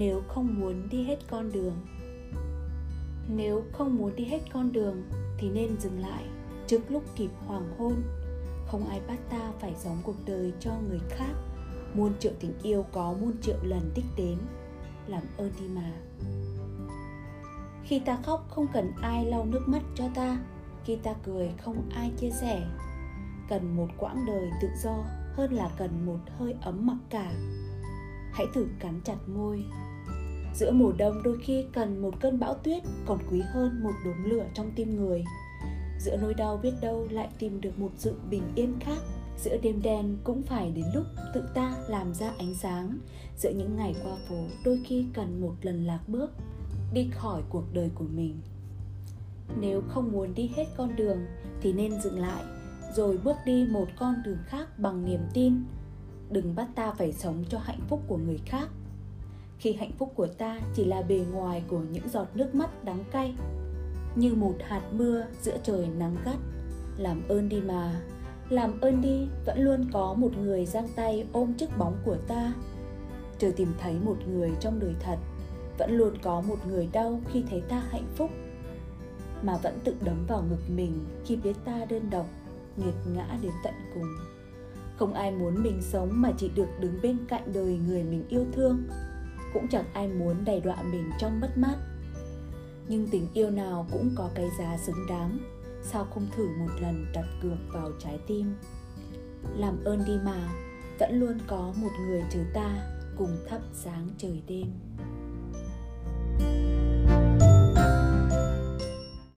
nếu không muốn đi hết con đường. Nếu không muốn đi hết con đường thì nên dừng lại trước lúc kịp hoàng hôn. Không ai bắt ta phải sống cuộc đời cho người khác. Muôn triệu tình yêu có muôn triệu lần tích đến. Làm ơn đi mà. Khi ta khóc không cần ai lau nước mắt cho ta. Khi ta cười không ai chia sẻ. Cần một quãng đời tự do hơn là cần một hơi ấm mặc cả. Hãy thử cắn chặt môi giữa mùa đông đôi khi cần một cơn bão tuyết, còn quý hơn một đốm lửa trong tim người. Giữa nỗi đau biết đâu lại tìm được một sự bình yên khác. Giữa đêm đen cũng phải đến lúc tự ta làm ra ánh sáng. Giữa những ngày qua phố, đôi khi cần một lần lạc bước, đi khỏi cuộc đời của mình. Nếu không muốn đi hết con đường, thì nên dừng lại, rồi bước đi một con đường khác bằng niềm tin. Đừng bắt ta phải sống cho hạnh phúc của người khác khi hạnh phúc của ta chỉ là bề ngoài của những giọt nước mắt đắng cay. Như một hạt mưa giữa trời nắng gắt. Làm ơn đi mà. Làm ơn đi, vẫn luôn có một người giang tay ôm chiếc bóng của ta. Chờ tìm thấy một người trong đời thật, vẫn luôn có một người đau khi thấy ta hạnh phúc. Mà vẫn tự đấm vào ngực mình khi biết ta đơn độc, nghiệt ngã đến tận cùng. Không ai muốn mình sống mà chỉ được đứng bên cạnh đời người mình yêu thương cũng chẳng ai muốn đầy đọa mình trong mất mát. Nhưng tình yêu nào cũng có cái giá xứng đáng, sao không thử một lần đặt cược vào trái tim? Làm ơn đi mà, vẫn luôn có một người chờ ta cùng thắp sáng trời đêm.